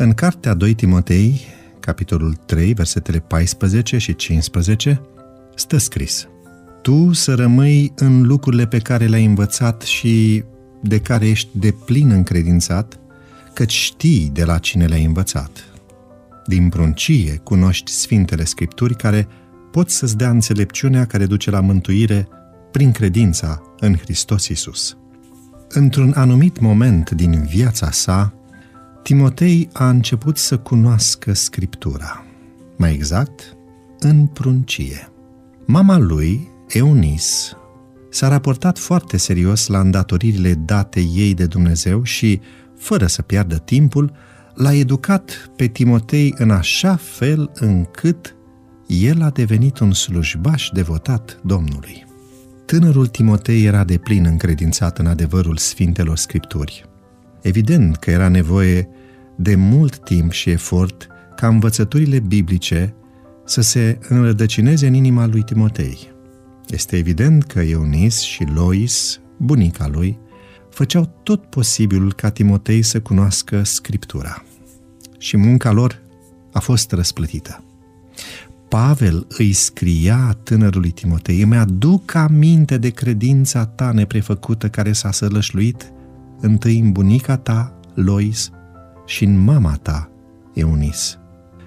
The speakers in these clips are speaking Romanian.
În cartea 2 Timotei, capitolul 3, versetele 14 și 15, stă scris Tu să rămâi în lucrurile pe care le-ai învățat și de care ești de plin încredințat, căci știi de la cine le-ai învățat. Din pruncie cunoști Sfintele Scripturi care pot să-ți dea înțelepciunea care duce la mântuire prin credința în Hristos Isus. Într-un anumit moment din viața sa, Timotei a început să cunoască Scriptura, mai exact, în pruncie. Mama lui, Eunis, s-a raportat foarte serios la îndatoririle date ei de Dumnezeu și, fără să piardă timpul, l-a educat pe Timotei în așa fel încât el a devenit un slujbaș devotat Domnului. Tânărul Timotei era de plin încredințat în adevărul Sfintelor Scripturi. Evident că era nevoie de mult timp și efort ca învățăturile biblice să se înrădăcineze în inima lui Timotei. Este evident că Eunis și Lois, bunica lui, făceau tot posibilul ca Timotei să cunoască Scriptura. Și munca lor a fost răsplătită. Pavel îi scria tânărului Timotei, îmi aduc aminte de credința ta neprefăcută care s-a sălășluit întâi în bunica ta, Lois, și în mama ta, Eunis.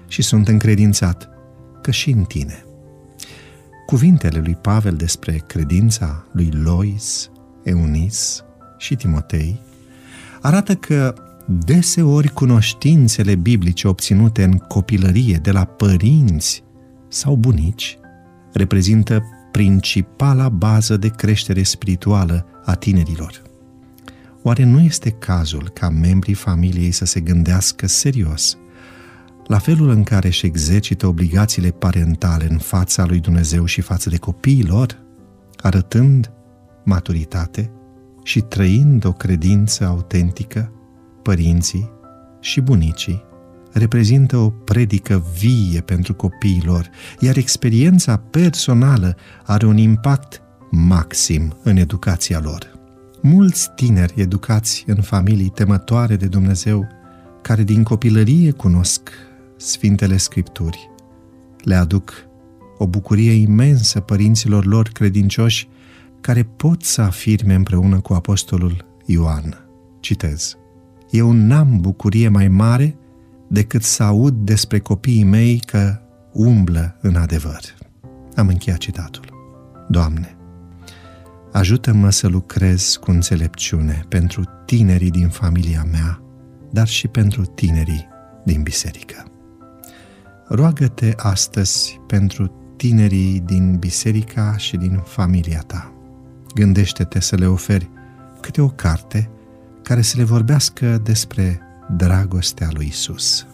Și sunt încredințat că și în tine. Cuvintele lui Pavel despre credința lui Lois, Eunis și Timotei arată că deseori cunoștințele biblice obținute în copilărie de la părinți sau bunici reprezintă principala bază de creștere spirituală a tinerilor. Oare nu este cazul ca membrii familiei să se gândească serios la felul în care își exercită obligațiile parentale în fața lui Dumnezeu și față de copiilor, arătând maturitate și trăind o credință autentică, părinții și bunicii reprezintă o predică vie pentru copiilor, iar experiența personală are un impact maxim în educația lor. Mulți tineri educați în familii temătoare de Dumnezeu, care din copilărie cunosc Sfintele Scripturi, le aduc o bucurie imensă părinților lor credincioși care pot să afirme împreună cu Apostolul Ioan. Citez. Eu n-am bucurie mai mare decât să aud despre copiii mei că umblă în adevăr. Am încheiat citatul. Doamne, ajută-mă să lucrez cu înțelepciune pentru tinerii din familia mea, dar și pentru tinerii din biserică. Roagă-te astăzi pentru tinerii din biserica și din familia ta. Gândește-te să le oferi câte o carte care să le vorbească despre dragostea lui Isus.